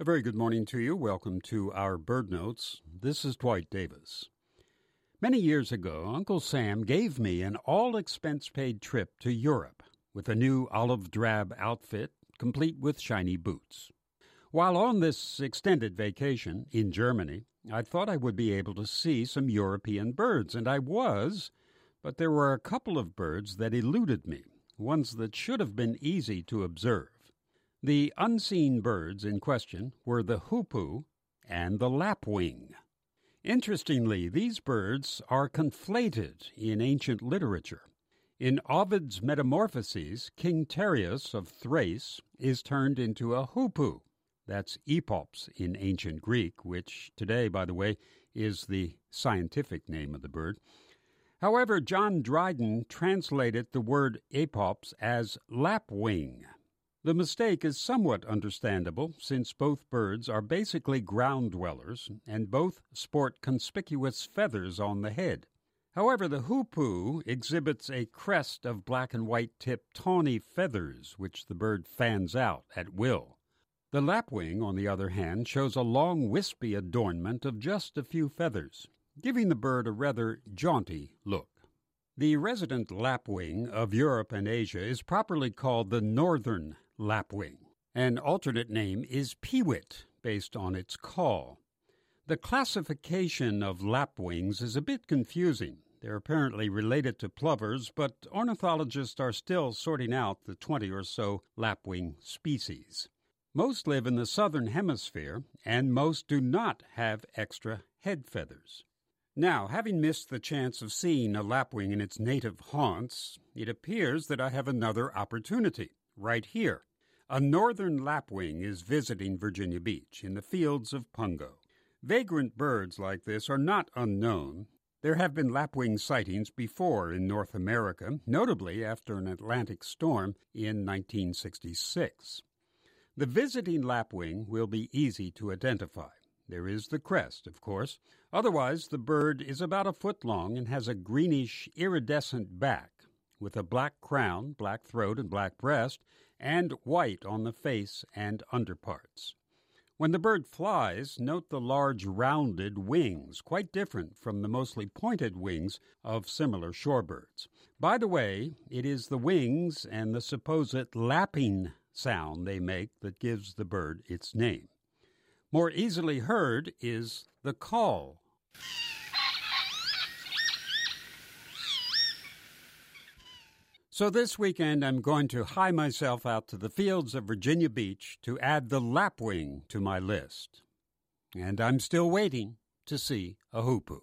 A very good morning to you. Welcome to our Bird Notes. This is Dwight Davis. Many years ago, Uncle Sam gave me an all expense paid trip to Europe with a new olive drab outfit, complete with shiny boots. While on this extended vacation in Germany, I thought I would be able to see some European birds, and I was, but there were a couple of birds that eluded me, ones that should have been easy to observe. The unseen birds in question were the hoopoe and the lapwing. Interestingly, these birds are conflated in ancient literature. In Ovid's Metamorphoses, King Tereus of Thrace is turned into a hoopoe. That's epops in ancient Greek, which today, by the way, is the scientific name of the bird. However, John Dryden translated the word epops as lapwing. The mistake is somewhat understandable since both birds are basically ground dwellers and both sport conspicuous feathers on the head. However, the hoopoe exhibits a crest of black and white tipped tawny feathers which the bird fans out at will. The lapwing, on the other hand, shows a long wispy adornment of just a few feathers, giving the bird a rather jaunty look. The resident lapwing of Europe and Asia is properly called the northern lapwing. An alternate name is peewit, based on its call. The classification of lapwings is a bit confusing. They're apparently related to plovers, but ornithologists are still sorting out the 20 or so lapwing species. Most live in the southern hemisphere, and most do not have extra head feathers. Now, having missed the chance of seeing a lapwing in its native haunts, it appears that I have another opportunity right here. A northern lapwing is visiting Virginia Beach in the fields of Pungo. Vagrant birds like this are not unknown. There have been lapwing sightings before in North America, notably after an Atlantic storm in 1966. The visiting lapwing will be easy to identify. There is the crest, of course. Otherwise, the bird is about a foot long and has a greenish, iridescent back with a black crown, black throat, and black breast, and white on the face and underparts. When the bird flies, note the large rounded wings, quite different from the mostly pointed wings of similar shorebirds. By the way, it is the wings and the supposed lapping sound they make that gives the bird its name. More easily heard is the call. So this weekend, I'm going to hie myself out to the fields of Virginia Beach to add the lapwing to my list. And I'm still waiting to see a hoopoe.